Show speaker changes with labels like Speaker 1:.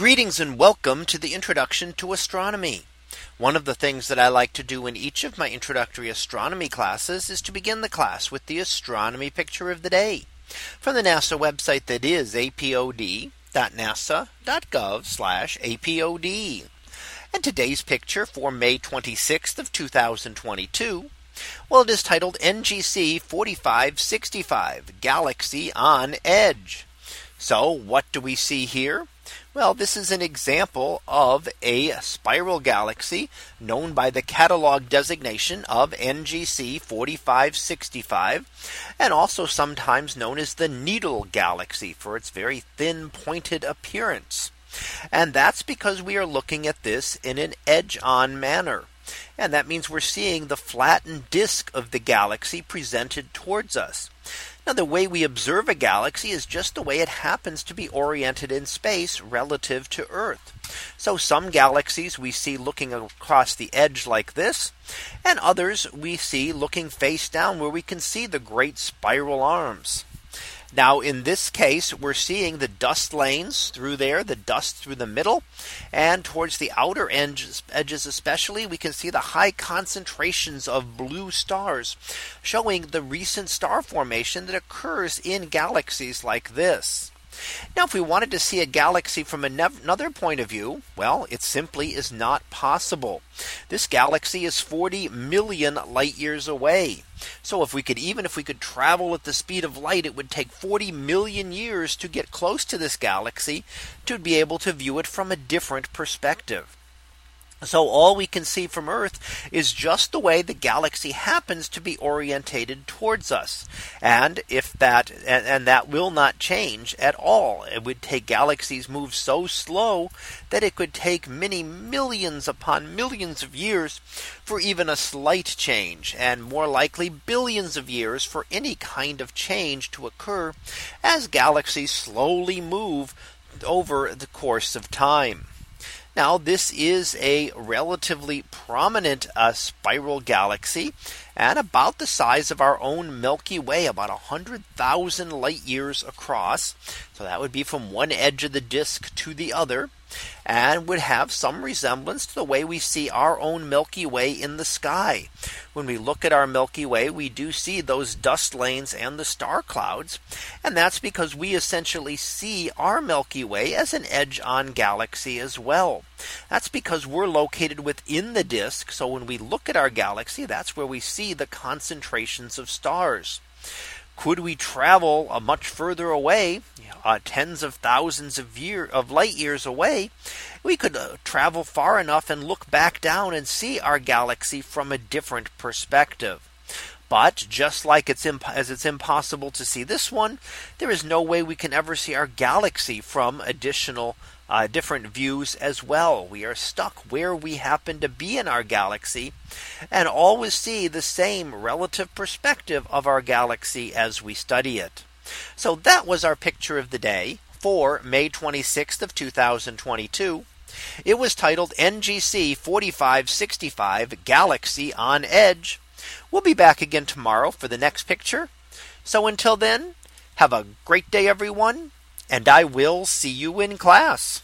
Speaker 1: Greetings and welcome to the introduction to astronomy. One of the things that I like to do in each of my introductory astronomy classes is to begin the class with the astronomy picture of the day from the NASA website that is apod.nasa.gov apod. And today's picture for May 26th of 2022. Well, it is titled NGC 4565 Galaxy on Edge. So what do we see here? Well, this is an example of a spiral galaxy known by the catalog designation of NGC 4565 and also sometimes known as the needle galaxy for its very thin pointed appearance. And that's because we are looking at this in an edge on manner. And that means we're seeing the flattened disk of the galaxy presented towards us. Now, the way we observe a galaxy is just the way it happens to be oriented in space relative to Earth. So some galaxies we see looking across the edge like this, and others we see looking face down where we can see the great spiral arms. Now, in this case, we're seeing the dust lanes through there, the dust through the middle, and towards the outer edges, edges especially, we can see the high concentrations of blue stars, showing the recent star formation that occurs in galaxies like this. Now, if we wanted to see a galaxy from another point of view, well, it simply is not possible. This galaxy is 40 million light years away. So if we could even if we could travel at the speed of light, it would take 40 million years to get close to this galaxy to be able to view it from a different perspective. So all we can see from Earth is just the way the galaxy happens to be orientated towards us. And if that and, and, that will not change at all. It would take galaxies move so slow that it could take many millions upon millions of years for even a slight change and more likely billions of years for any kind of change to occur as galaxies slowly move over the course of time. Now, this is a relatively prominent uh, spiral galaxy and about the size of our own Milky Way, about 100,000 light years across. So that would be from one edge of the disk to the other and would have some resemblance to the way we see our own Milky Way in the sky. When we look at our Milky Way, we do see those dust lanes and the star clouds. And that's because we essentially see our Milky Way as an edge on galaxy as well. That's because we're located within the disk. So when we look at our galaxy, that's where we see the concentrations of stars. Could we travel a much further away? uh, tens of thousands of year of light years away, we could uh, travel far enough and look back down and see our galaxy from a different perspective. But just like it's imp- as it's impossible to see this one, there is no way we can ever see our galaxy from additional uh, different views as well. We are stuck where we happen to be in our galaxy and always see the same relative perspective of our galaxy as we study it. So that was our picture of the day for May 26th of 2022. It was titled NGC 4565 Galaxy on Edge. We'll be back again tomorrow for the next picture. So until then, have a great day everyone, and I will see you in class.